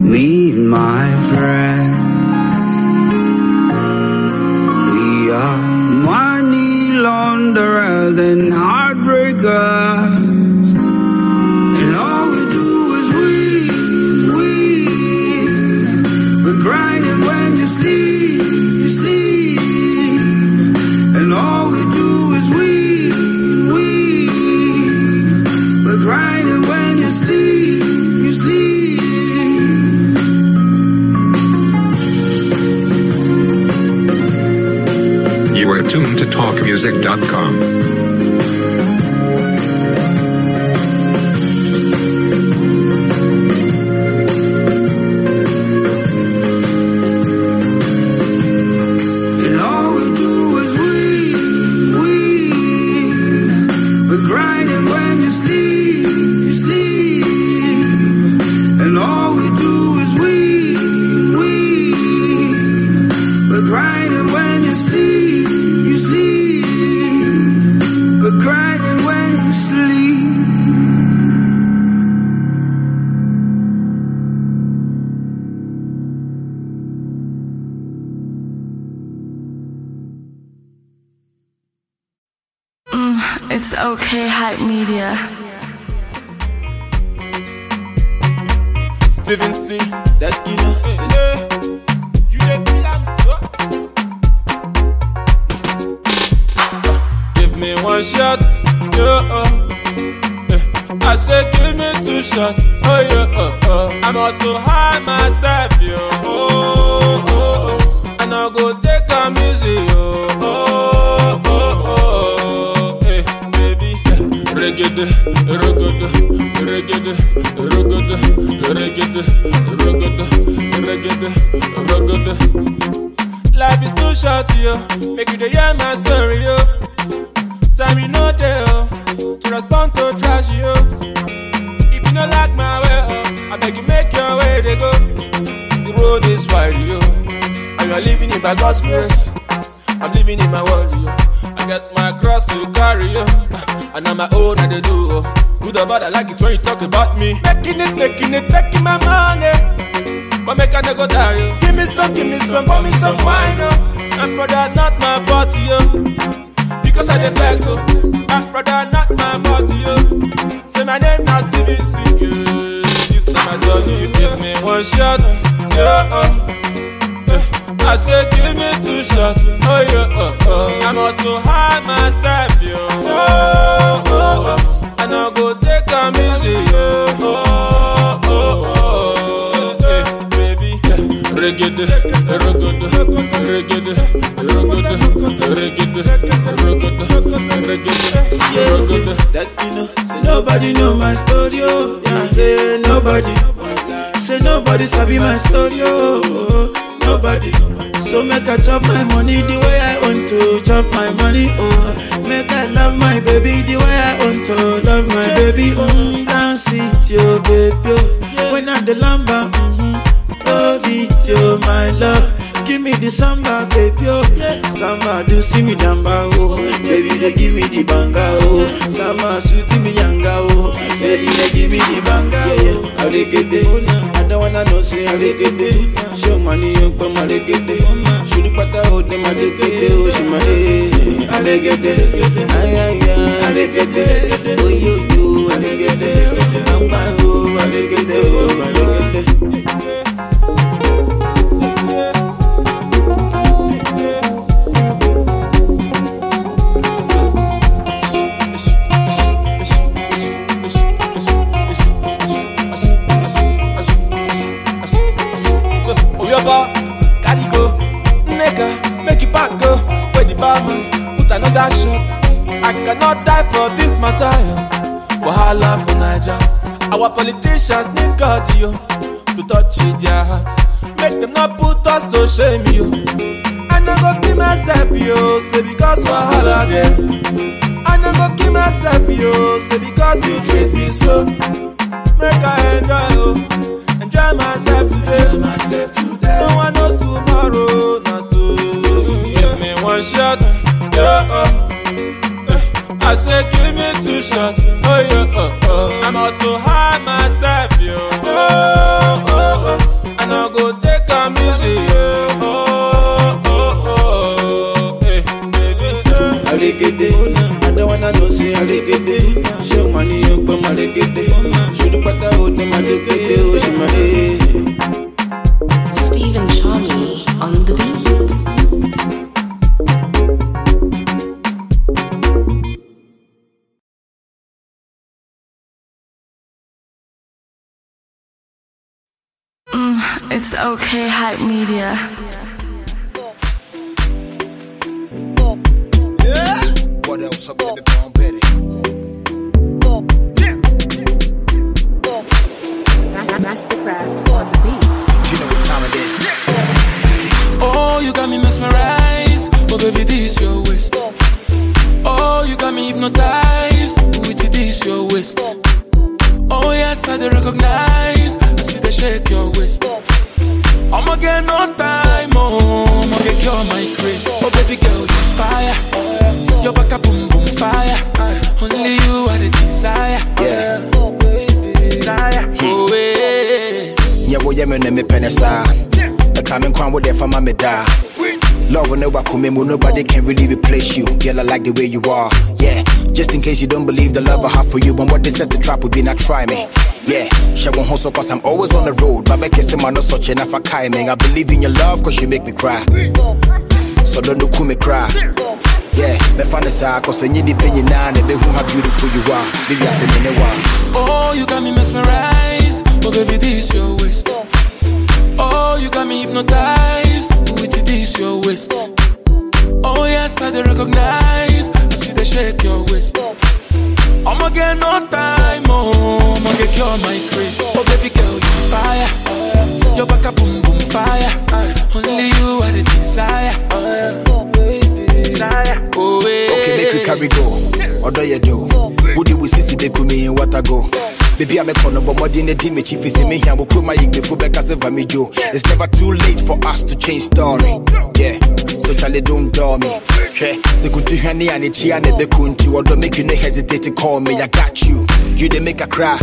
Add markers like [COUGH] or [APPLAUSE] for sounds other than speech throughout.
Me and my friends, we are money launderers and shots, oh yeah. Uh, uh. I must to hide myself, yo. Oh, oh, oh. And I go take a music, yo. Oh, oh, oh. Hey, baby. Reggae, reggae, reggae, reggae, reggae, reggae, reggae, reggae. Life is too short, yo. Make you hear my story, yo. Time you know oh, to respond to trash, yo. If like my way, oh, I beg you make your way, they go. The road is wide, yo, and you are living it by God's grace. I'm living in my world, yo. I got my cross to carry, yo, ah, and on my own I do. Oh. Good or bad, I like it when you talk about me. Making it, making it, making my money. But make I no go die, yo. Give me some, give me some, pour me some wine, oh. And brother, not my fault, yo. Because I flex, oh. As brother, not my fault, yo. Say my name now Steven C. Yeah. This is my journey. Give me one shot, yeah. Uh. I say give me two shots, oh yeah. Uh, uh. I must to hide myself, yo. Oh, oh, oh. Reggae, reggae, reggae, reggae, reggae, reggae, reggae. That you know, say nobody know my story, oh. Yeah, say nobody. Say nobody sabi my story, oh. Nobody. So make I chop my money the way I want to chop my money, oh. Make I love my baby the way I want to love my baby, mm. Dance it, yo, baby, oh. When I'm the lamba, mm-hmm. Hold it, yo, my love. Give me the samba, baby, oh. Samba, do see me damba, oh. Baby, they give me the banga, oh. Samba, suit me yanga, oh. Baby, they give me the banga, oh. I like it, I don't wanna know, say I like it. Show money, you come, I like it. Should pata, oh, them, I like it, oh, she my, eh. I like it, ay, ay, ay. I like it, oh, you, you, I like it. My, oh, I like it, oh, I politicians need God, yo, to touch their hearts. Make them not put us to shame, yo. I no go kill myself, yo, say because wahala there. I no go kill myself, yo, say because you treat me so. Make I enjoy, oh, enjoy myself today. myself today. No one knows tomorrow, na so. Give me one shot, yeah. Uh. Eh, I say give me two shots, oh yeah. Uh, uh. I must to hide wanna know say alegede. Show money, you come alegede. Should the pata hold them alegede, oh she my hey. Stephen Charlie on the beats. Mm, it's okay, hype media. What else? I'm gonna be on Mastercraft on the beat. You know what time it is. Oh, you got me mesmerized. Oh, baby, this your waist. Oh, you got me hypnotized. With it, this your waist. Oh, yes, I dey recognize. I see they shake your waist. I'ma get no time, oh, I'ma get cure my grace. Oh, baby girl, you fire. Your back a boom boom fire. Only you are the desire. Yeah. Oh, oh yeah. Yeah, well, yeah, me ne me penny sa. The coming crown with there for my da. Love will never come in, nobody can really replace you. Girl, I like the way you are. Yeah, just in case you don't believe the love I have for you, and what they said the trap would be not try me. Yeah, she won't hustle cause I'm always on the road. But I guess I'm not such enough for me. I believe in your love cause you make me cry. So don't do me cry. Yeah, me find the side cause you need opinion now, and who how beautiful you are. Baby, I say me. Oh, you got me mesmerized. Oh, baby, this your waist. Oh, you got me hypnotized. With it, this your waist. Oh, yes, I dey recognize. I see they shake your waist. I'ma get no time, oh, I'ma cure my grace. Oh, baby girl, you fire. Your back a boom boom fire. Only you are the desire. Oh, yeah. Okay, make you carry go. Odo ye do. Sisi be kumi in what I go. Baby, I'm a corner, but more than a team, chief is in me. I'm a the full back as a vamijo. It's never too late for us to change story. Yeah, so Charlie don't door me. Okay, so good to hear me and it's here and the don't make you no hesitate to call me. I got you. You they make a cry.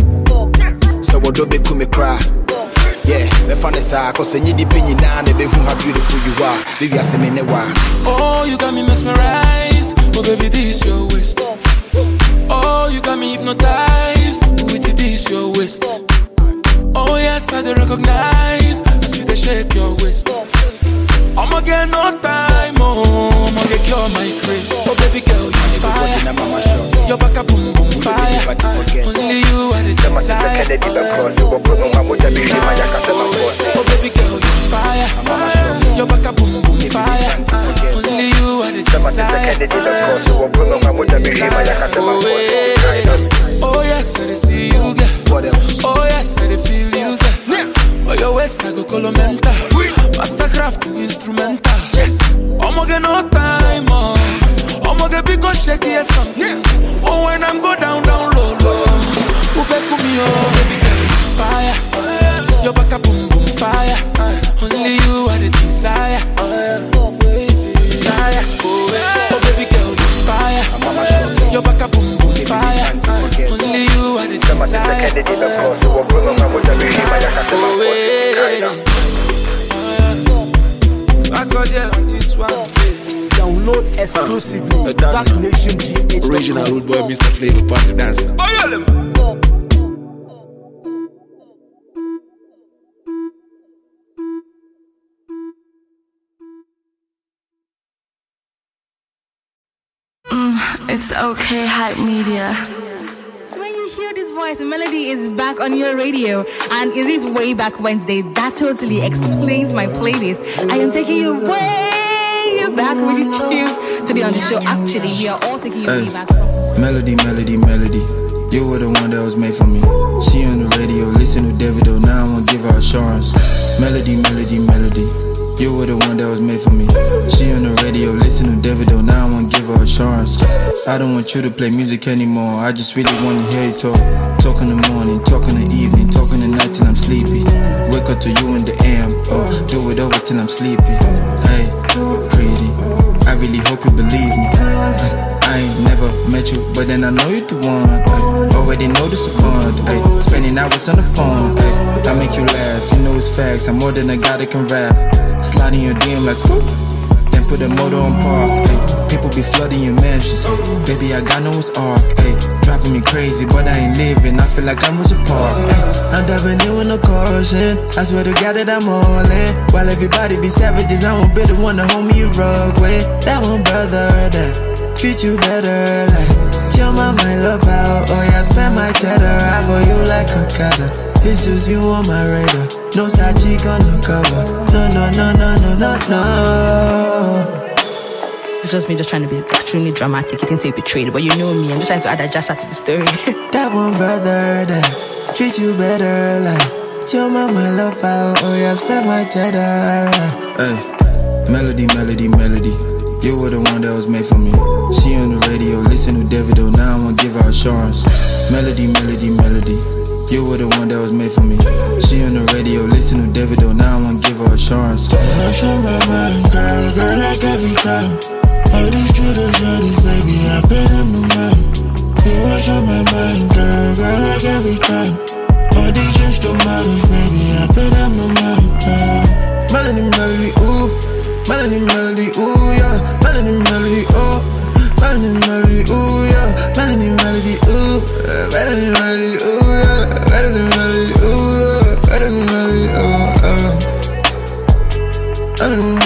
So what do be kumi cry? Yeah, me fan the side, cause I need the penny now, and who how beautiful you are. Baby, I say me ne. Oh, you got me mesmerized. Oh, baby, this your waist. Oh, you got me hypnotized. With it, this your waist. Oh, yes, I dey recognize. I see they shake your waist. I'ma get no time, oh, I'ma get cure my grace. Oh, baby girl, you fire. Your back a boom boom fire. Only you are the desire. Oh, baby girl, you fire. Your back a boom boom fire. Only you are the desire. Oh, yeah. Oh, yes, I see you, girl. Oh, yes, I feel you, girl. Your waist, I go colomenta. Mastercraft instrumental. Yes. I'ma get no time, oh. I'ma get big go shaky or something. Oh, when I'm go down, down low, low. Ube kumi, oh, baby girl, fire. Your back a boom, boom, fire. Only you are the desire. Oh, yeah. oh baby girl, you fire. Your back a fire. Only you are the desire. Oh, yeah. I got there on this one. Download exclusively. Uh, done. Nation GH. Original rude boy, Mr. Flavor, party dancer. Oh, yeah, It's okay, hype media. When you hear this voice, Melody is back on your radio, and it is way back Wednesday. That totally explains my playlist. I am taking you way back with you tunes today on the show. Actually, we are all taking you way back. Melody, melody, melody. You were the one that was made for me. She on the radio, listen to Davido. Now I'm gonna give her assurance. Melody, melody, melody. You were the one that was made for me. She on the radio, listen to Davido. Now I'm gonna give her assurance. I don't want you to play music anymore. I just really wanna hear you talk. Talk in the morning, talk in the evening, talk in the night till I'm sleepy. Wake up to you in the AM. Oh, do it over till I'm sleepy. Hey, pretty. I really hope you believe me. I ain't never met you, but then I know you're the one. Ay, already know this. Ay, spending hours on the phone. Ay, I make you laugh, you know it's facts. I'm more than a guy that can rap. Sliding your DM like screw. Then put a motor on park. Ay, people be flooding your mansions. Baby, I got no it's arc. Ay, driving me crazy, but I ain't living. I feel like I'm Rosa Park. Ay, I'm diving in with no caution. I swear to God that I'm all in. While everybody be savages, I won't be the one to hold me rug with. That one brother that treat you better. Like, chill my mind, love out. Oh yeah, spend my cheddar. I for you like a cutter. It's just you on my radar. No side cheek on the cover. No, no, no, no, no, no, no. It's just me just trying to be extremely dramatic. You can say betrayed, but you know me. I'm just trying to add a jazz to the story. [LAUGHS] That one brother that treat you better. Like, chill my love out. Oh yeah, spend my cheddar. Hey, melody, melody, melody. You were the one that was made for me. She on the radio, listen to Davido. Now I wanna give her assurance. Melody, melody, melody. You were the one that was made for me. She on the radio, listen to Davido. Now I wanna give her assurance. What's on my mind, girl? Girl, like every time. All these little shorties, baby, I bet I'm the man. You was on my mind, girl, girl, like every time. All these extra models, baby, I bet I'm the man. Girl. Melody, melody, ooh. Melody, melody, ooh, yeah. Melody, melody, oh. Melody, melody, ooh, yeah. Melody, melody, ooh. Melody, melody, ooh, yeah. Melody, melody, ooh, yeah. Melody, melody, oh, uh. Melody, melody, oh,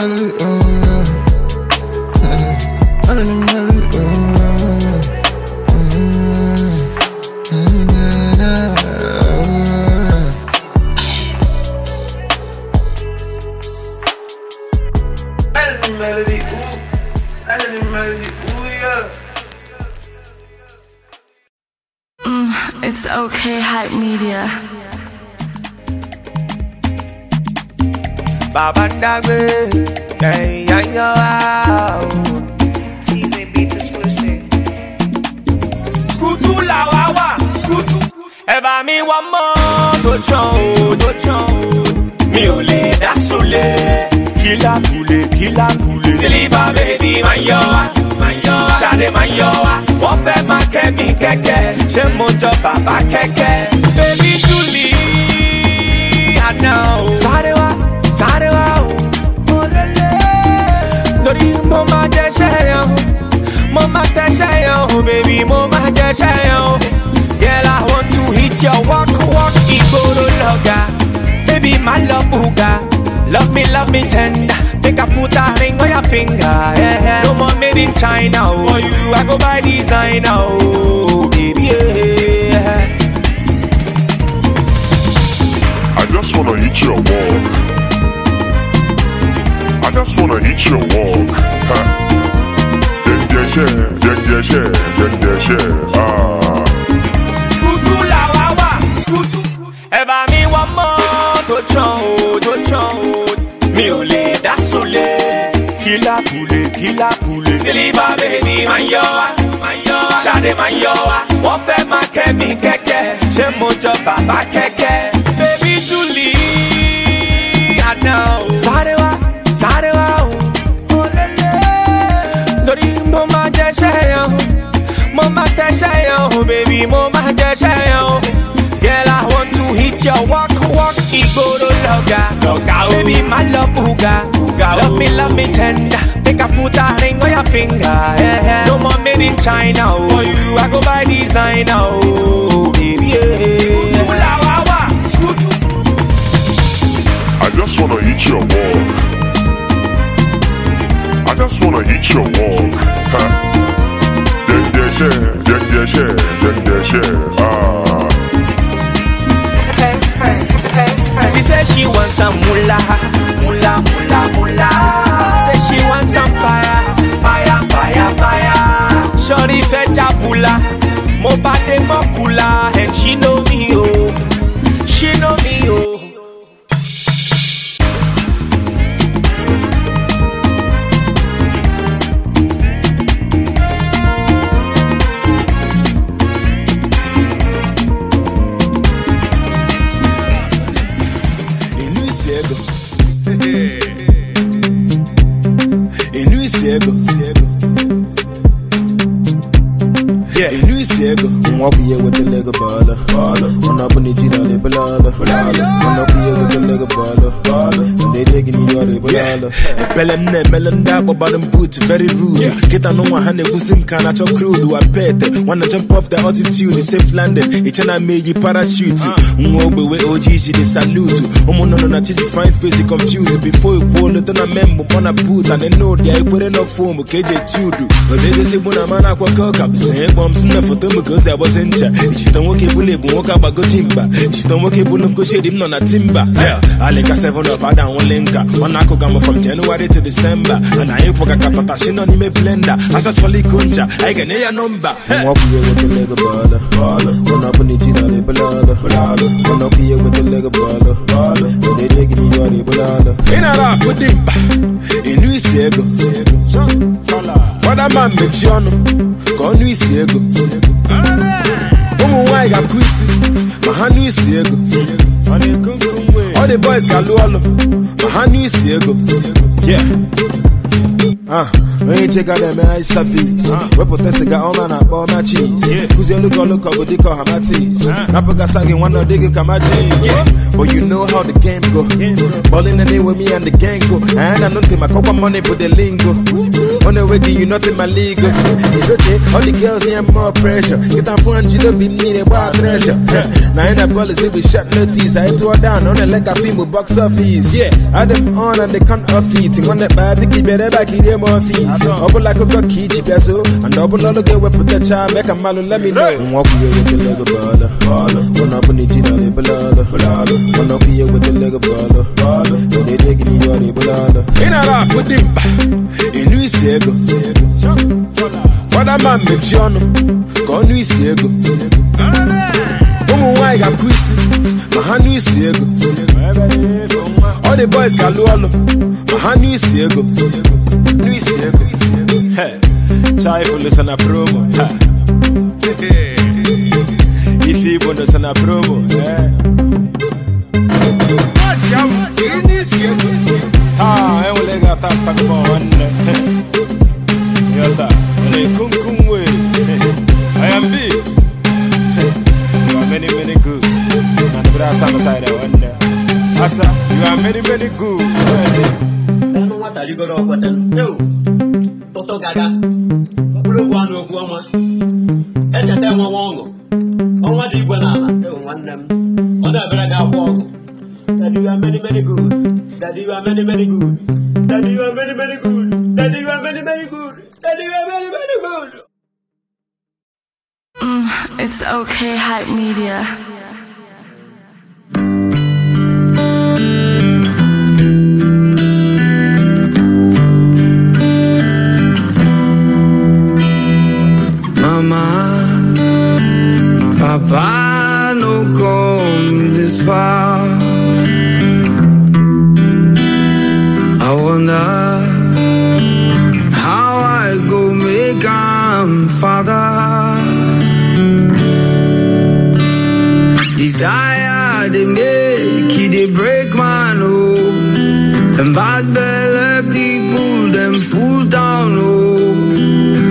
Baba Dagbe, hey, yeah, yeah, Skutu la wa wa, skutu. Ẹ bá mi wá mọ́ tó tán o, tó tán o. Mi ò lè dá sólé. Kílá kúlé, kílá kúlé. Sílífà bèbí máa yọ wá, máa yọ wá. Ṣadé máa yọ wá. Wọ́n fẹ́ máa kẹ́ mi kẹ́kẹ́. Ṣé mo jọ bàbá kẹ́kẹ́? Bébí Júlì, àná o. Sáré ṣẹ́yàn. Mo máa tẹ́ ṣẹ́yàn o, bèbí mo máa jẹ́ ṣẹ́yàn o. Girl, I want to hit your walk, walk, ìgboro lọ́gà. Baby, my love booga. Love me, love me tender. Make a put a ring on your finger. Yeah, yeah. No more made in China. Oh. For you, I go by designer. Oh, baby, yeah. I just wanna hit your walk. I just wanna hit your walk. Ha. Yeah, yeah, yeah, yeah, yeah, yeah, yeah, yeah. Ah. Skutu la wa wa, skutu. Ẹ bá mi wá mọ́ tó tán o, tó tán o. Mi ò lè dá sólé. Kílá kúlé, kílá kúlé. Sílífà bèbí máa ń yọ wá, máa ń yọ wá. Ṣadé máa ń yọ wá. Wọ́n fẹ́ máa kẹ́ mi kẹ́kẹ́. Ṣé mo jọ bàbá kẹ́kẹ́? Bébí Júlì, àná o. Sáré wá, Girl, I want to hit your walk, walk, loga, baby, my love, love me, love me tender, make put a ring on your finger, no more made in China, for you, I go designer, oh, baby, yeah. I just wanna hit your walk just wanna hit your wall. Ha. Yeah, yeah, yeah, yeah, yeah, yeah, yeah, yeah, ah. She said she wants some mullah, mullah, mullah, mullah. Said she wants some fire, fire, fire, fire. Mo mo kula, and she know me oh, she know ọla ebele ọlụ. Ekpele m na-emele ndị agbabara boot very rude. Kịta n'ụwa ha na-ekwusi m ka a na-achọ crude wa pete. Wanna jump off the altitude, safe landing. Iche na m eyi parachute. Nwa ogbewe ojii jiri salute. Ụmụnnụnụ na chiji fine face confused. Before ikwuo leta na memụ mọ na boot. And know dia ekwere na foam ka eji eti udu. Odedesi bụ na mana akwakọ ka bụ sị ịkpọ m si na foto m ka o si agbazi ncha. Ichita nwoke bụla ebu nwoke agbagoji mba. Ichita nwoke bụla nkoshedi m nọ na timba. Alika 7 up ada nwele nka. Ọ na-akụga m from January to December. Na anyị kwụga ka patashi nọ n'ime blender. Asachala iko ncha, anyị ga-enye ya nọmba. Nwa bụ ihe wetara ego bọọlụ. Mana ọ bụ na iji n'ọla ebele ọlụ. Mana ọ bụ ihe wetara ego bọọlụ. Ọ na-eri gị n'ihe ọla ebele ọlụ. Ị nara afụ dị mkpa. Ịnụ isi ego. Fọdama mmechi ọnụ ka ọnụ isi ego. Ụmụ nwaanyị ga-akụ isi ma ha nụ isi ego. All the boys ga-alụ ọlụ ma ha nụ isi ego. Ah, onye cheka na-eme high service. Wepụta siga ọma na-akpọ ọma cheese kụzielu gị ọlụ ka ọ bụ dịka ọhamatis napụgasa gị nwanne ọ dịghị ka yeah. but you know how the game go. Ballin' and with me and the gang go. And I know ntị maka ọkwa money bụ the lingo. Ọ na-enweghị you nothing my league it's okay all the girls here more pressure. Kịta fụ ha njide obi m niile gbaa treasure. Na anyị na policy with short notice. Anyị tụọ down ọ na-ele ka fim box office. Yeah. Adem on and the con of it. Nwanne kpaa biko bịara ebe a ka irie m ọfis ọ bụla akụkọ ka iji bịa so and ọ bụla ọlụ ga-ewepụtacha mee ka mmalụ let me know. Nwa ọkụ ya ewetala ego bọọlụ mana ọ bụ na iji n'ọla ebele ọlụ mana ọkụ ya ewetala ego bọọlụ ọ na-eri gị n'ihe ọla ebele ọlụ ị nara afụ dị mkpa ịnụ isi ego fọdama mmechi ọnụ ka ọnụ isi ego ụmụ nwaanyị ga-akụ isi ma ha nụ isi ego. All the boys ga-alụ ọlụ ma ha nụ isi ego. Nụ isi ego chai fulu na promo ife igbo nọ na promo ha enwele ga-ata mkpakọba nwanne yọta ọ na-ekumkum are many many good na ndịrị asa beside nwanne asa you are many many good ọnụ nwata rigoro ọkwata eo tụtụ gaga mkpụrụ okwu anụ okwu ọnwa echeta enwewa ọṅụ ọnwa dị igwe n'ala eo nwanne m ọ na-ebere gị akwa ọgụ Daddy, you are many, many good. Daddy, you are many, many good. Daddy, you are many, many good. Daddy, you are many, many good. Daddy, you are many, many good. Mm, it's okay, hype media. Mama, Papa, no come this far. I wonder Desire they make it they break man oh, and bad belly people them fool down oh.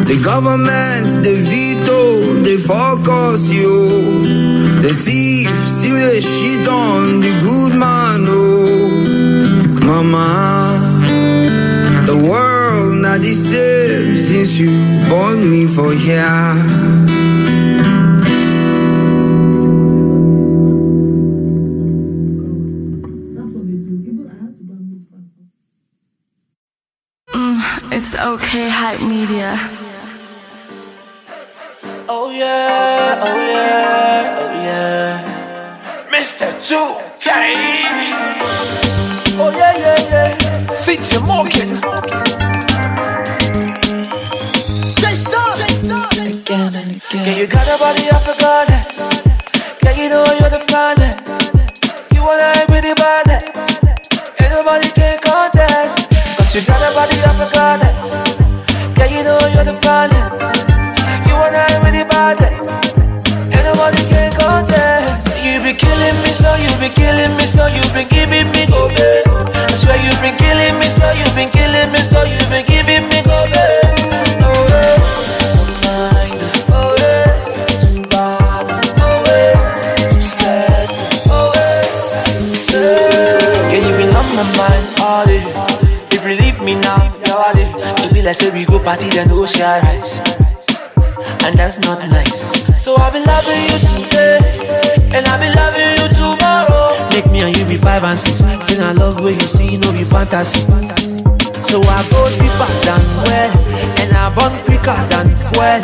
The government, the veto, they focus you. The thief still they shit on the good man, oh. Mama, the world not the same since you born me for here. That's not nice. So I'll be loving you today, and I'll be loving you tomorrow. Make me and you be five and six. Sing I love where you see, no be fantasy. So I go deeper than well, and I burn quicker than fuel.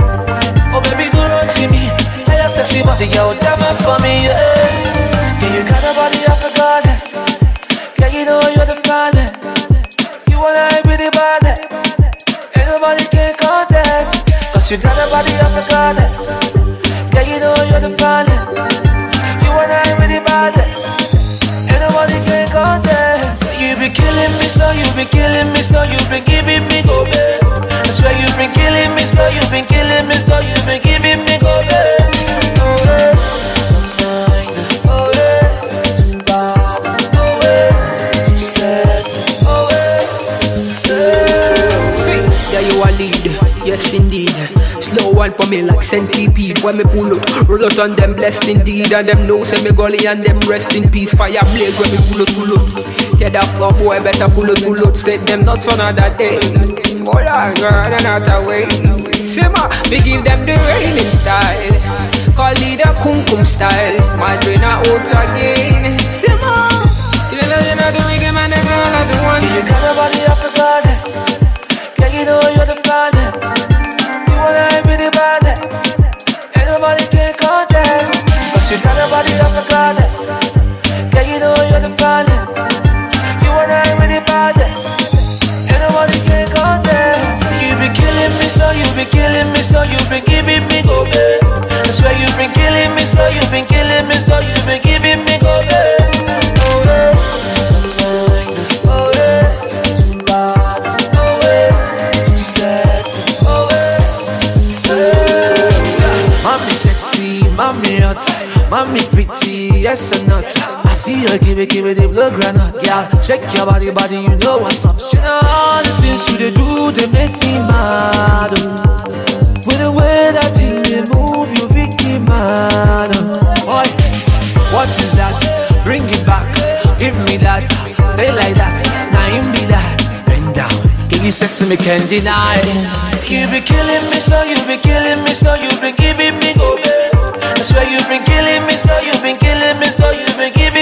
Oh baby, do not see me. I just sexy body, girl, damn it for me. Yeah, yeah you got a body of a goddess. Yeah, you know you're the finest. Cause you got a body of a goddess. Yeah, you know you're the finest. You wanna be the baddest. Ain't nobody can contest. You be killing me slow, you be killing me slow, you been giving me go babe. I swear you been killing me slow, you been killing me slow, you been giving me go babe. One for me like centipede. When me pull out, roll out on them blessed indeed. And them know say me gully and them rest in peace. Fire blaze when me pull out, pull out. Tell that floor boy better pull out, pull out. Set them nuts for another day. Hold on, girl, another way. Simmer, we give them the raining style. Call it the kum kum style. My brain a out again. Simmer. She you know the wicked man, they girl are the one. You got a body slow, you've been giving me go babe. I swear you've been killing me slow, you've been killing me slow, you've been giving me go. Oh yeah. Oh yeah. Oh yeah. Oh yeah. Sexy, mommy pretty, yes or not. I see her give it, give it the blood granite, yeah. Shake your body, body, you know what's up. She know all the things she do, they make me mad. oh. The way that thing they move, you mad. oh. Boy, what is that? Bring it back, give me that. Stay like that, now him be that. Bend down, give you sex and me can't deny. You be killing me slow, you be killing me slow, you been giving me go. I swear you been killing me slow, you been killing me slow, you been giving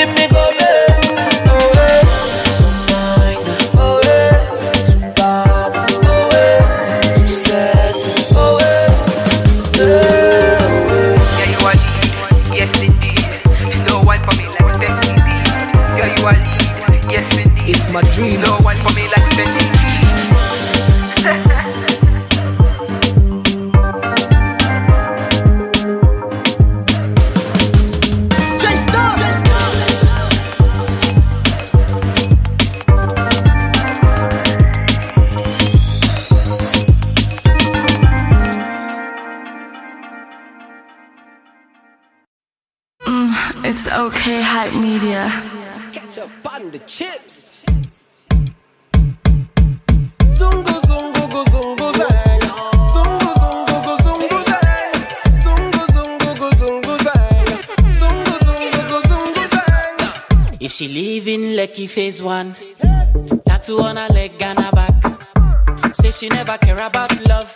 hype media. Catch up on the chips. Zungu zungu gu zungu zang. Zungu zungu gu zungu zang. Zungu zungu gu zungu zang. Zungu zungu gu zungu zang. If she live in Lekki phase one, tattoo on her leg and her back. Say she never care about love.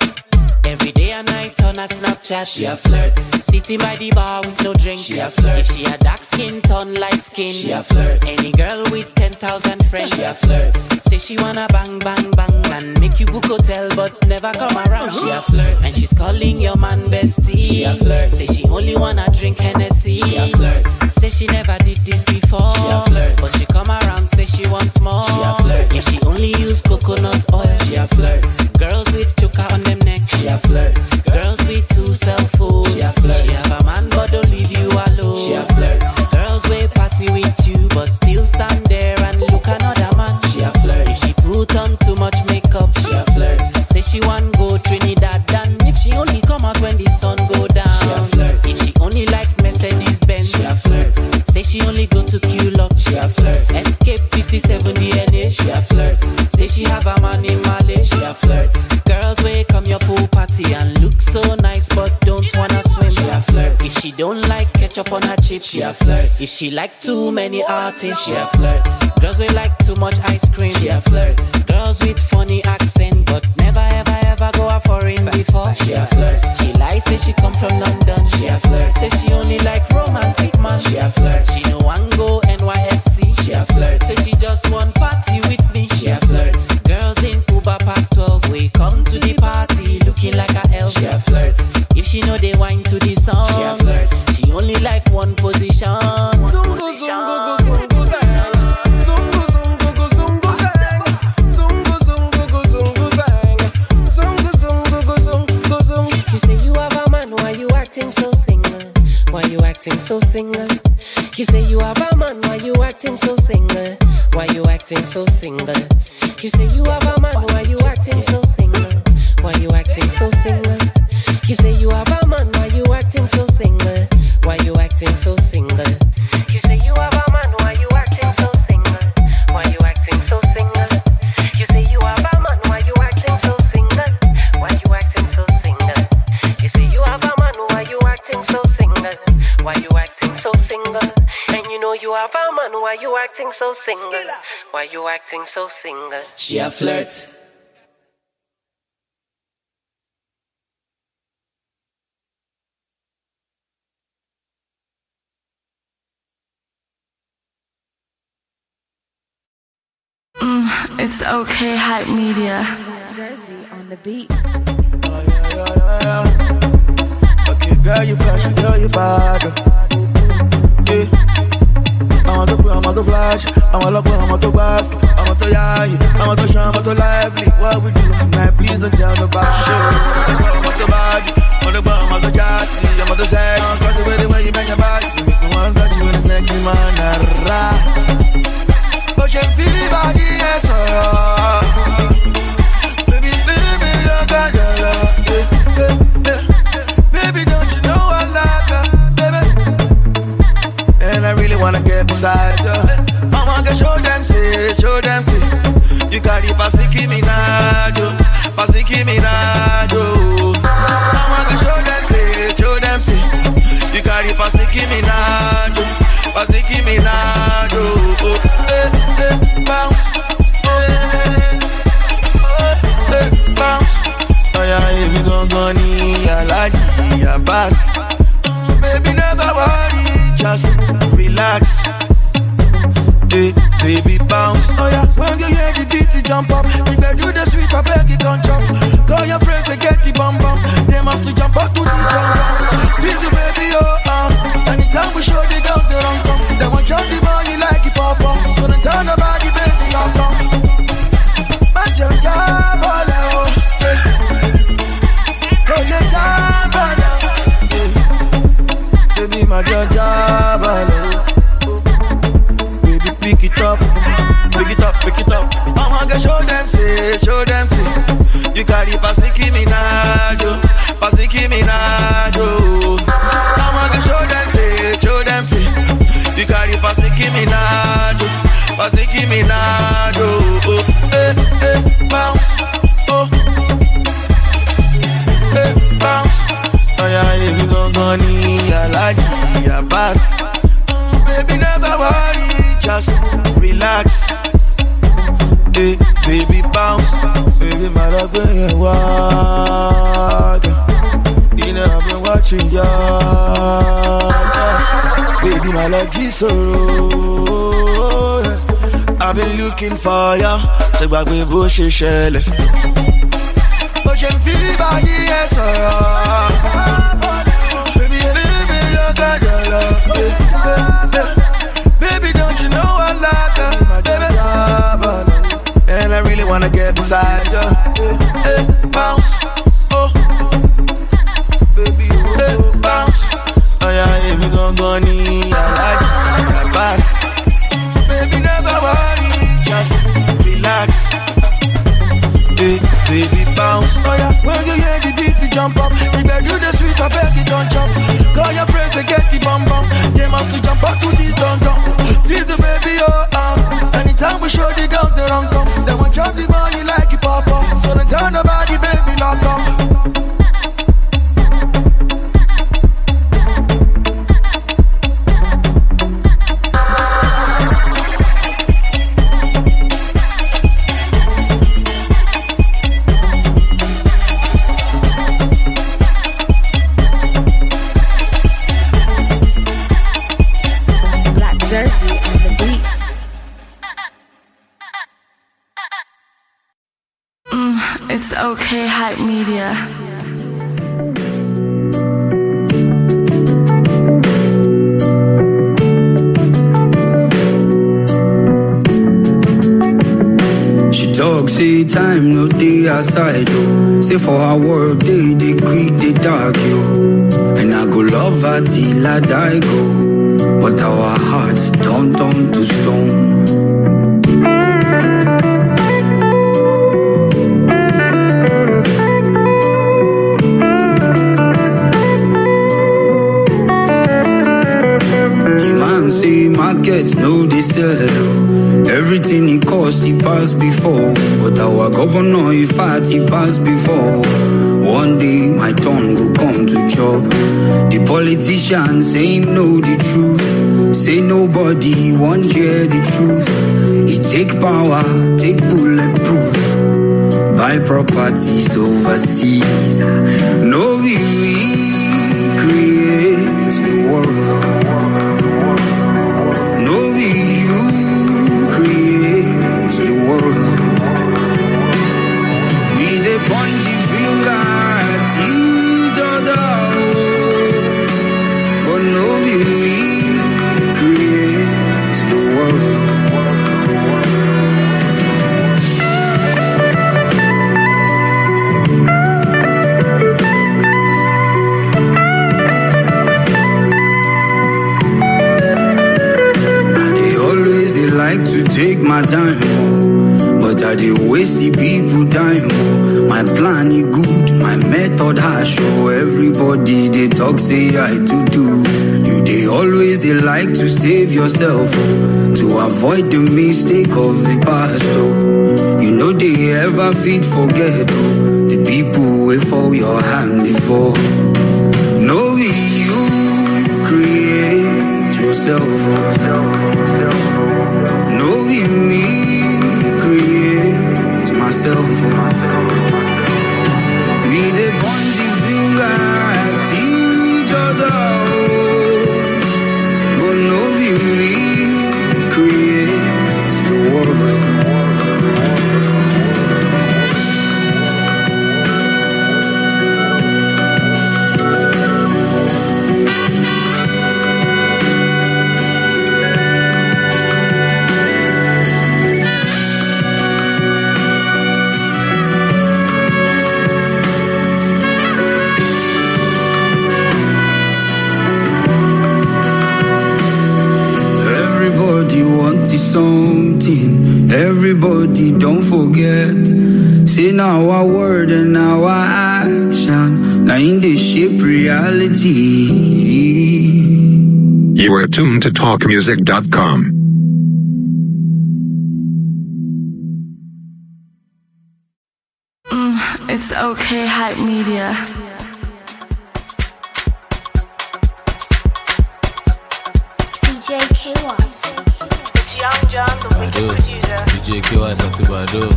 Every day and night on her Snapchat, she a flirt. Sitting by the bar with no drink, she a flirt. If she a dark skin, turn light skin, she a flirt. Any girl with ten thousand friends, she a flirt. Say she wanna bang bang bang and make you book hotel, but never come around, she a flirt. And she's calling your man bestie, she a flirt. Say she only wanna drink Hennessy, she a flirt. Say she never did this before, she a flirt. But she come around, say she wants more, she a flirt. If she only use coconut oil, she a flirt. Girls with choker on them neck, she a flirt. Girls with two cell phones, she a flirt. She have a man but don't leave you alone, she a flirt. Girls will party with you but still stand there and look another man, she a flirt. If she put on too much makeup, she a flirt. Say she want go Trinidad and if she only come out when the sun go down, she a flirt. If she only like Mercedes Benz, she a flirt. Say she only go to Quilox, she a flirt. Escape 57 DNA, she a flirt. Say she have a man in my a flirt. Girls, wake come your pool party and look so nice, but don't wanna swim. She a flirt. If she don't like ketchup on her chips, she a flirt. If she like too many artists, she a flirt. Girls, we like too much ice cream, she a flirt. Girls with funny accent, but never ever ever go a foreign before, she a flirt. She lies, say she come from London, she a flirt. Say she only like romantic man, she a flirt. She no one go NYSC, she a flirt. Say she just want party with me, she a flirt we come to the party looking like a elf, she a flirt. If she know they wine to the song, she a flirt. She only like one position. Position. Why you acting so single? You say you have a man, why you acting so single? Why you acting so single? You say you have a man, why you acting so single? Why you acting so single? You say you have a man, why you acting so single? Why you acting so single? You say you have so single? Why you acting so single? She a flirt. Mm, it's okay, hype media. Jersey on the beat. Yeah, yeah, yeah, Okay, girl, you flash, girl, you bad. Yeah. I'm to put, I'm to flash, I'm to look, I'm to bask, I'm to yai, I'm to show, I'm to lively. What we do tonight, please don't tell nobody. I'm to body, I'm to bum, I'm to gassy, I'm to sex. I'm to the way the way you bang your body, you make me want to you in a sexy manner. But you feel body, yes, sir. Baby, baby, you got your love, yeah, yeah. Really wanna get beside you. I wanna show them, say, show them, say. You carry past Nicki Minaj, past Nicki Minaj, ya. Ṣé gbàgbé bó ṣe ṣẹlẹ̀? Bó ṣe fi bàdí ẹ̀ sọ̀rọ̀. Baby, you got your love. Baby, don't you know I love you, baby? And I really wanna get beside you. Bounce, jump up. You better do the sweet, I beg you don't jump. Call your friends, they get the bum bum. They must to jump up to this dum dum. Tease the baby, oh uh. Anytime we show the girls, they run come. They want jump the you like it pop up. So they turn the body, baby, lock up. Day outside, oh. Say for our world, day, they quick, they dark, yo. And I go love her till I die, go. But our hearts don't turn to stone. The man say market no dey sell. Everything he cost he passed before. But our governor he fat he passed before. One day my turn will come to chop. The politician say know the truth. Say nobody won't hear the truth. He take power, take bulletproof. Buy properties overseas. No we my time, oh. but I dey waste the people time. oh. My plan is good, my method harsh. Oh, everybody they talk say I to do. You they always they like to save yourself oh. to avoid the mistake of the past. Oh. You know they ever fit forget oh. the people wait for your hand before. No, you create yourself. Myself. We Everybody don't forget. Say now our word and our action. Now in the shape reality. You are tuned to talkmusic.com. Mm, it's okay, hype media. DJ KY àti Bado.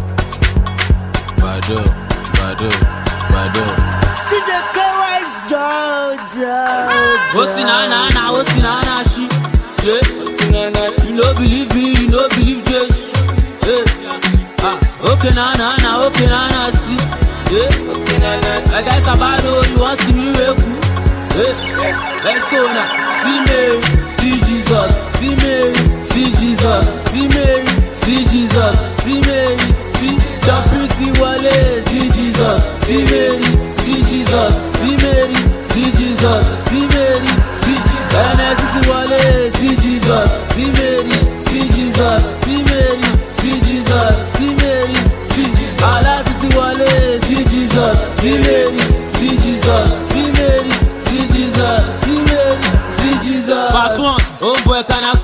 Bado, Bado, Bado. DJ K-Wise Georgia. Osi na na na, osi na na she. Yeah. You no believe me, you no believe Jesus. Yeah. Ah, okay na na na, okay na na see. Yeah. I guess about you want see me wake Yeah. Let's go now. See Mary, see Jesus. See Mary, see Jesus. See Mary, see Jesus. See Mary, see the pretty wale. See Jesus. See Mary, see Jesus. See Mary, see Jesus. See Mary, see NSC wale. See Jesus. See Mary, see Jesus. See Mary, see Jesus. See Mary, see Allah City wale. See Jesus. See Mary, see Jesus. See Mary, see Jesus. See Mary, see Jesus. Pass one. Homeboy kana kú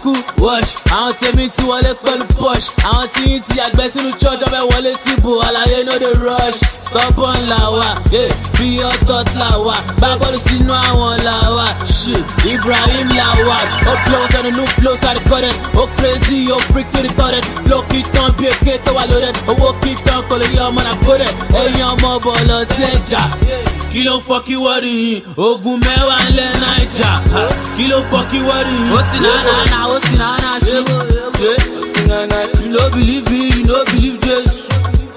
wash. Àwọn tèmi ti wọlé pẹ̀lú push. Àwọn tí yín ti àgbẹ̀ sínú church ọbẹ̀ wọlé síbò. Àlàyé no dey rush. Stubborn yeah. bí ọ̀tọ̀ la wa. Bábọ́ọ̀lù sínú àwọn. Shit, Ibrahim la wa. Ó flows on the new flows are recorded. Ó crazy, ó freak to the thought Flow kì í tán bí èké tó wà loaded. Owó kì í tán kò lè yọ ọmọ náà kódẹ̀. Ẹyin ọmọ bọ̀ lọ sí ẹja. Kí ló ń fọ́ kí wọ́n rí yín? Ogun mẹ́wàá ń lẹ́ Naija. Kí ló ń fọ́ kí wọ́n rí yín? Ó sì náà náà, ó sì náà náà ṣe. Yeah. You no believe me, you no believe Jesus.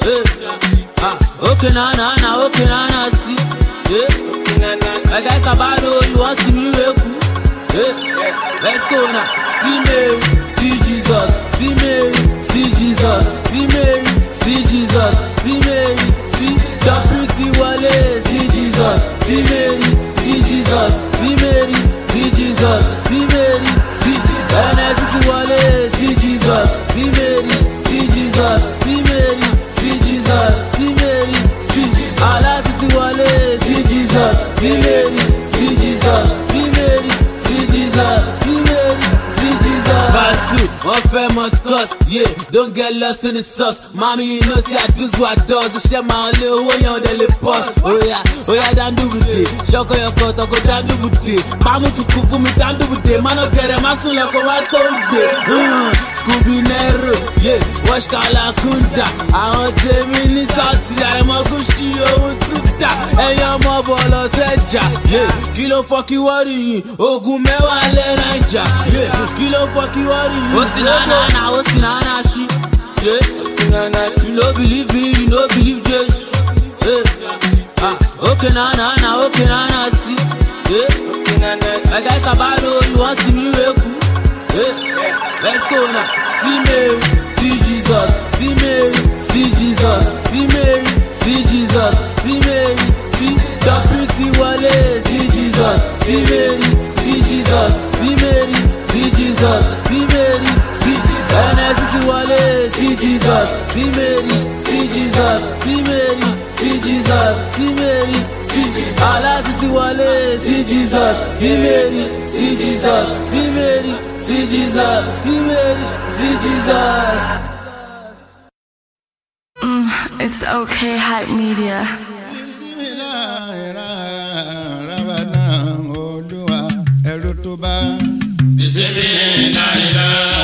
Yeah. Ah, okay, na na na, okay, na na see. Yeah. I guess about you want see me wake Yeah. Let's go now. See Mary, see Jesus. See Mary, see Jesus. See Mary, see Jesus, see Mary, see Deputy Wale, see Jesus, see Mary, see Jesus, see Mary, see Jesus, see Mary, see NSC Wale, see Jesus, see Mary, see Jesus, see Mary, see Jesus, see Mary, see Allah City Wale, see Jesus, see Mary, see Jesus, see Mary, see Jesus, Verse two, one famous cuss, yeah, don't get lost in the sauce. Mommy, you know, see, I do what I does. I share my little way on the lip. Oh, yeah, oh, yeah, down do with it. Shock your cut, I go down do with it. Mamu to cook for me, down do with it. Man, I get I soon like a white told it. Scooby Nero, yeah, wash Kala Kunta. I want to me in South, I'm a Gushi, oh, Tuta. And your mobile, Seja, yeah, kilo fuck you, what do you? Oh, Gumewa, Lenaja, yeah, what do you? Oh, Sinana, oh, Sinana, she, yeah. You no believe me, you no believe Jesus. Yeah. Ah, okay, na na na, okay, na na, see. Yeah. I guess about you want see me wake yeah. Let's go now. See Mary, see Jesus, see Mary, see Jesus, see Mary, see Jesus, see Mary, see Deputy Wale, see Jesus, see Mary, see Jesus, see Mary, see Jesus, see Mary, see NSC Wale, see Jesus, see Mary, see Jesus, see Mary, see Jesus, see Mary, see Allah City see Jesus, see Mary, see Jesus, see Mary, see Jesus, see Mary, see Jesus. Mm, it's okay, hype media. ẹrú tó bá.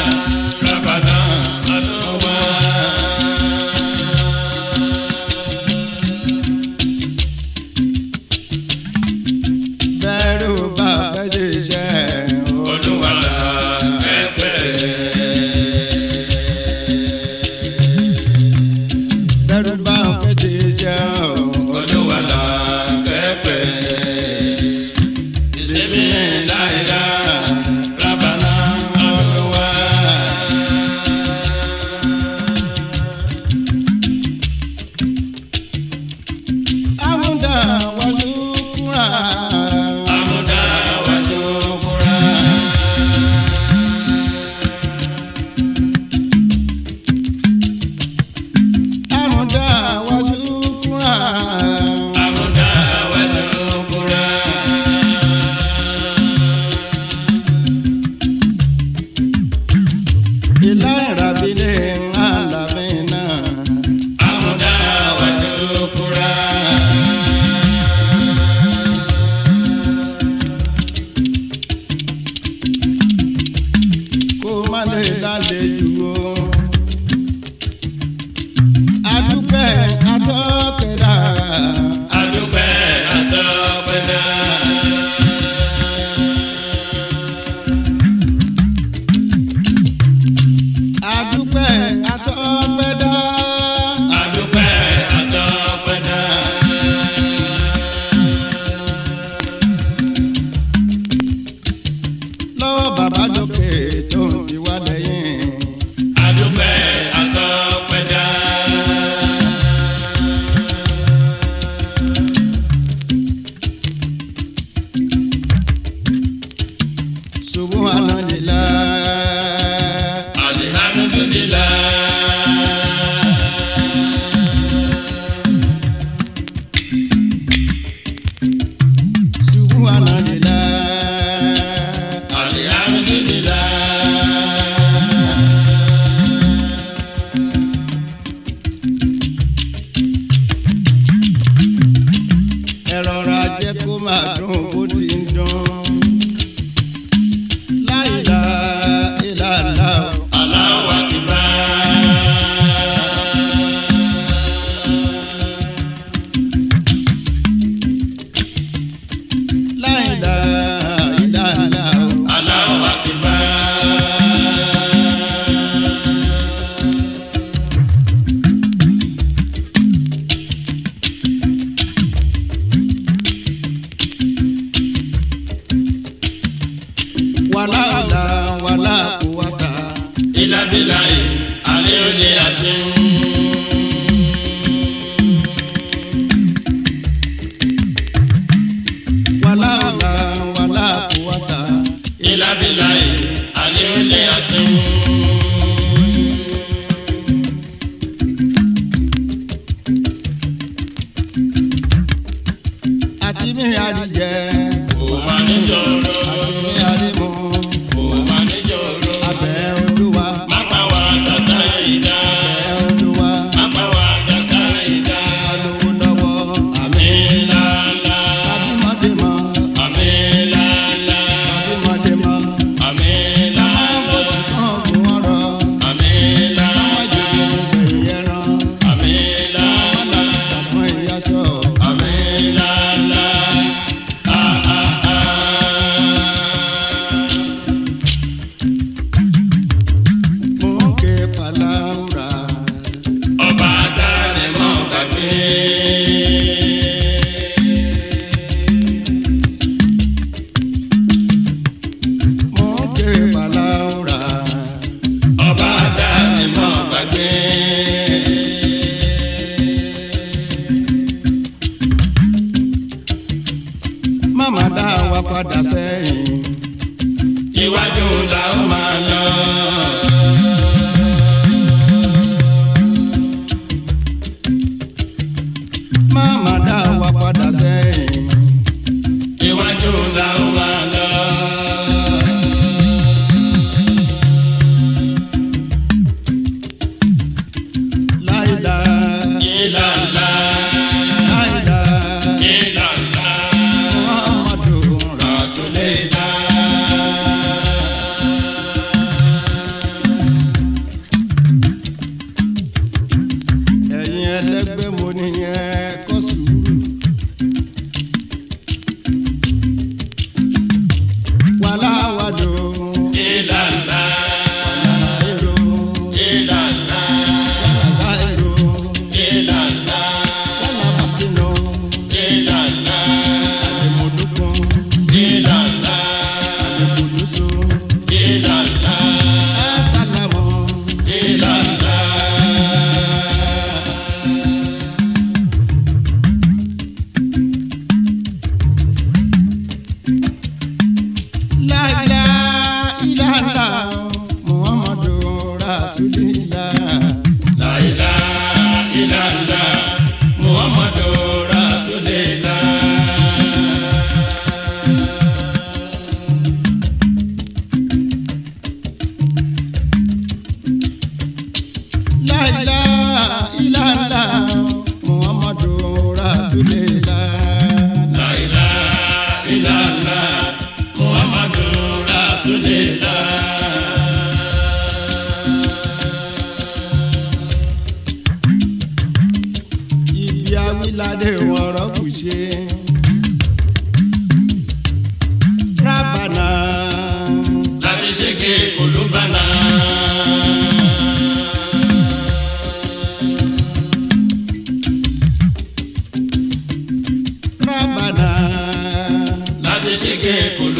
wàlá ọ̀la wàlá kùwàtà. ìlàbílà yìí àlẹ́ òde àṣẹ ń. Láti ṣe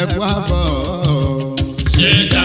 ẹ wá bọ̀. ká.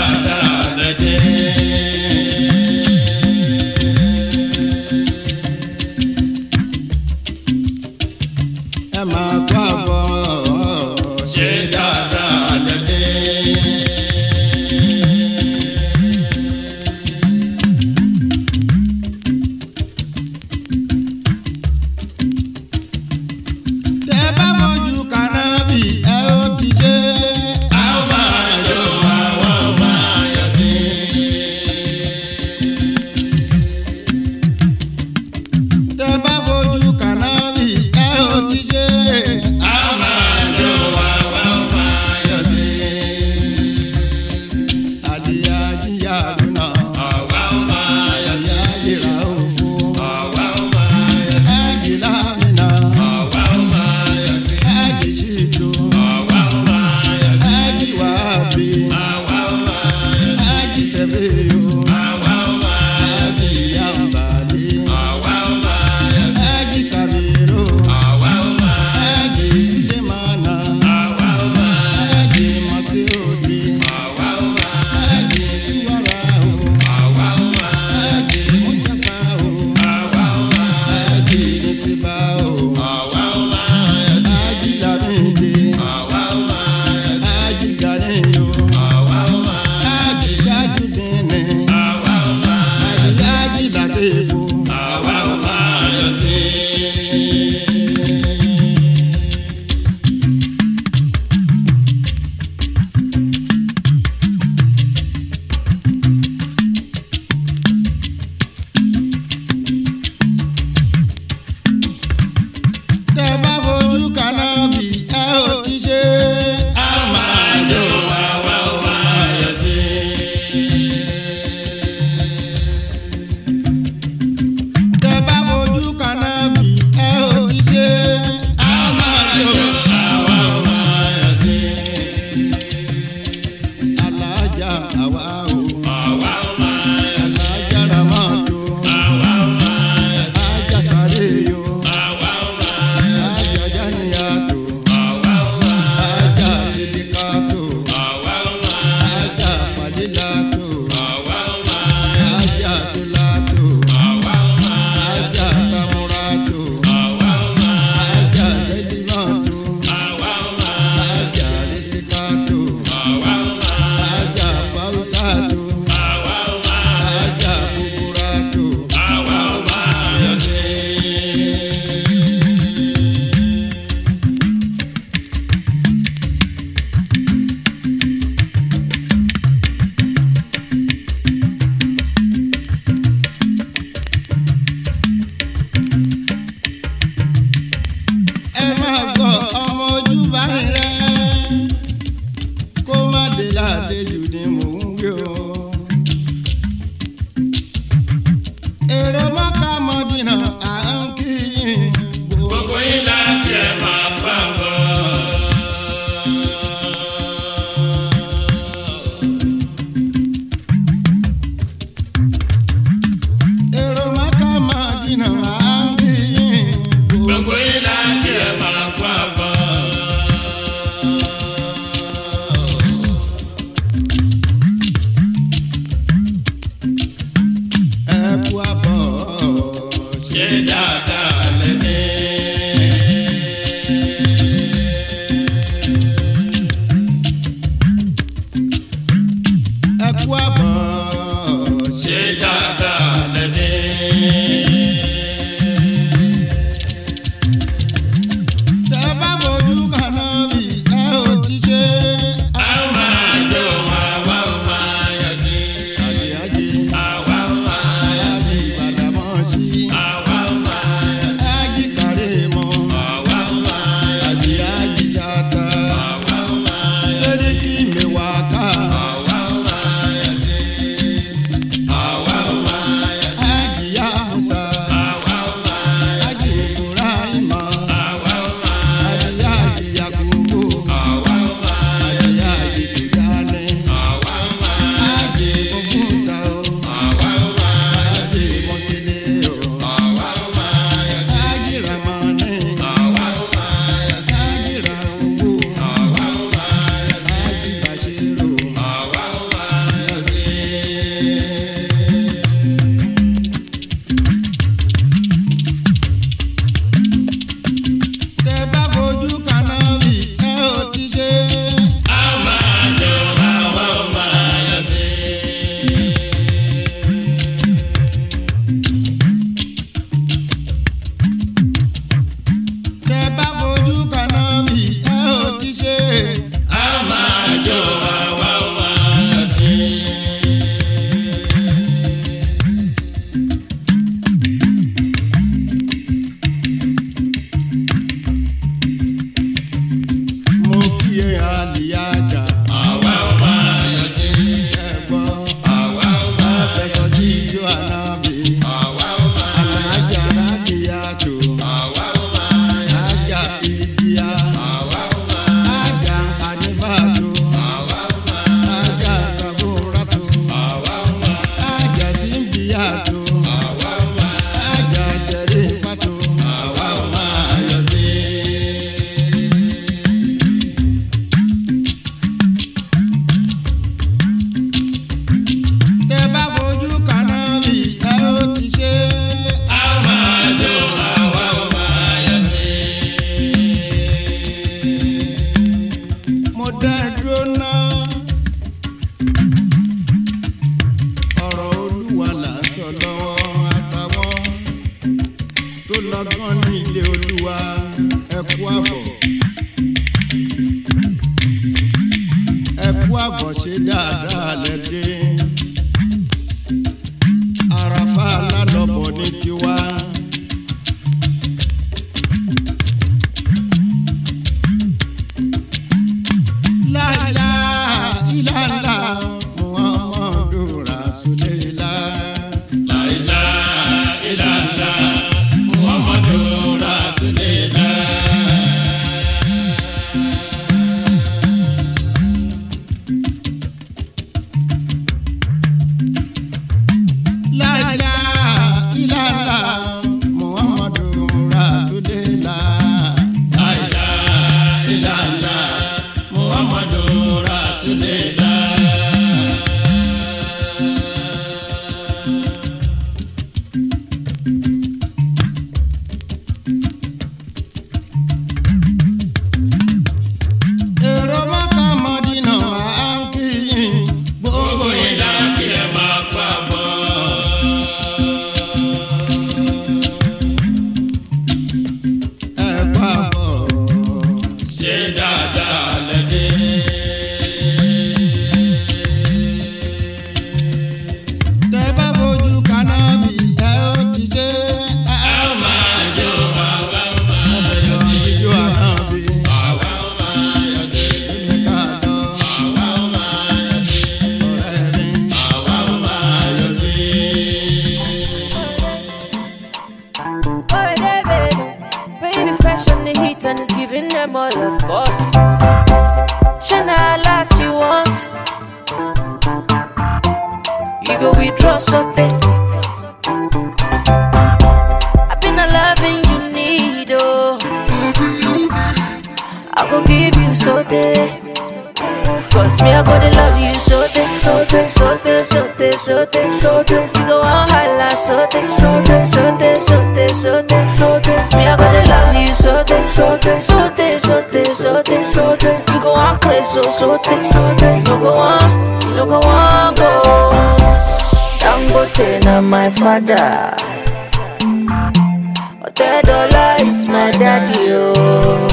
Is my daddy, oh.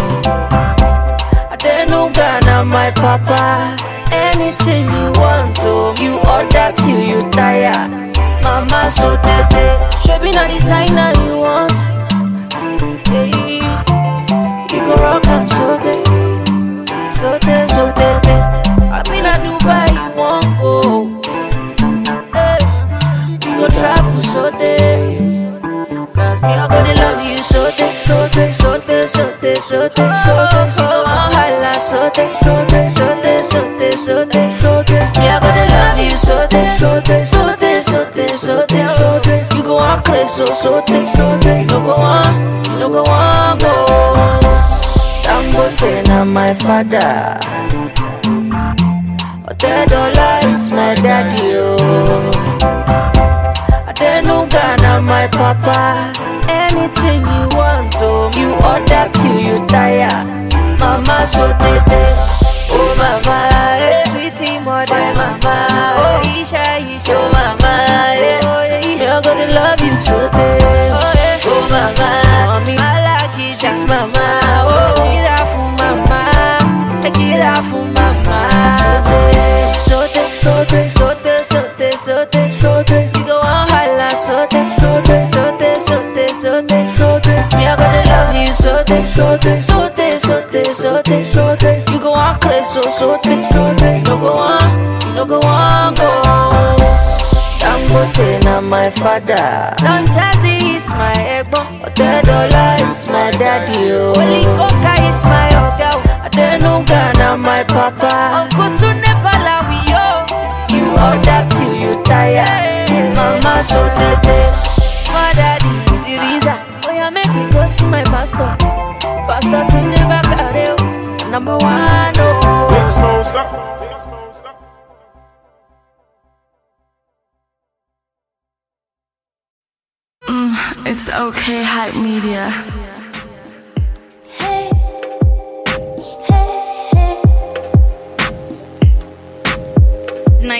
Adenuga na my papa. Anything you want, oh, you order till you tire. Mama so tete, shebi na designer you want. Hey, you go rock I'm so tete, so tete, so tete. I been a Dubai, you want go. Hey, we go travel so tete. Day. Oh, holla, so day, so day, so day, so day, so day, so day. Me, I gonna love you so day, so day, so day, so day, so day, so day. You go on crazy, so so day, so day. You go on, you go on, go. Dangote na my father. Otedola is my daddy, oh. Adenuga na my papa. Anything you want, oh, you order till you tire. Mama so tete, oh mama, eh. sweetie mother, oh, mama, oh Isha Isha, oh mama, eh. oh yeah, I'm gonna love you so tete, oh, yeah. oh mama, mommy, I like it, shit, mama, oh, get out for mama, get out for mama, so tete, so tete, so tete, so tete, me I gonna love you so tete, so tete, so tete, so tete, so tete, so tete, you go on crazy, so so tete, so tete, you no go on, you no go on, go. Dangote na my father. Don Jazzy is my egbon. Otedola is my daddy. Oh. Holy Coca is my oga. Oh. Adenuga na my papa. Uncle to never lie we yo. Oh. You order till you tire. Mama so tete. My pastor. Pastor to never carry. Number one, oh. Big Smoke, stop. Mm, it's okay, hype media.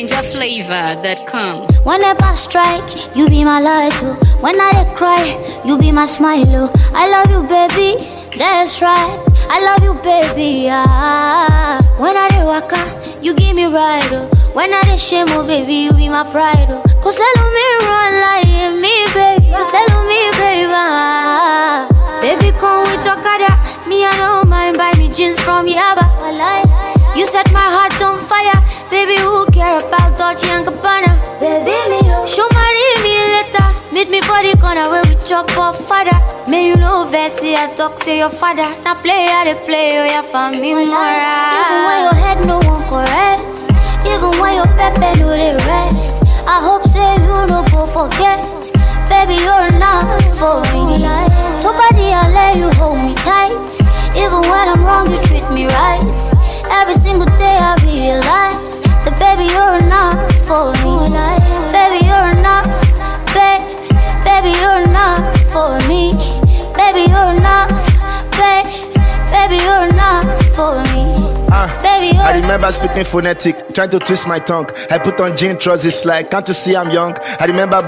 NinjaFlavor.com. Whenever I strike, you be my light, oh. When I cry, you be my smile, oh. I love you, baby, that's right. I love you, baby. Ah, when I waka, you give me ride. Oh. When I shame, oh baby, you be my pride. Oh. Cause hello me run like me, baby. Cause hello me, baby. Ah, baby, come we talk ada. Me I don't mind buy me jeans from Yaba. You set my heart on fire, baby. Who care about Dolce and Gabbana? Baby, me oh. show marry me later. Meet me for the corner where we chop off father. May you know Vessi, I talk say your father. Now play how they play, oh yeah, for me more. Even when your head no one correct, even when your pepe no they rest. I hope say you no go forget, baby you're not for me. Nobody I let you hold me tight, even when I'm wrong you treat me right. Every single day I realize that baby you're not for me. Baby you're not, babe, baby you're not for me. Baby you're not, babe, baby you're not for me. Ah, Baby, I remember speaking phonetic, trying to twist my tongue. I put on jean trousers like, can't you see I'm young? I remember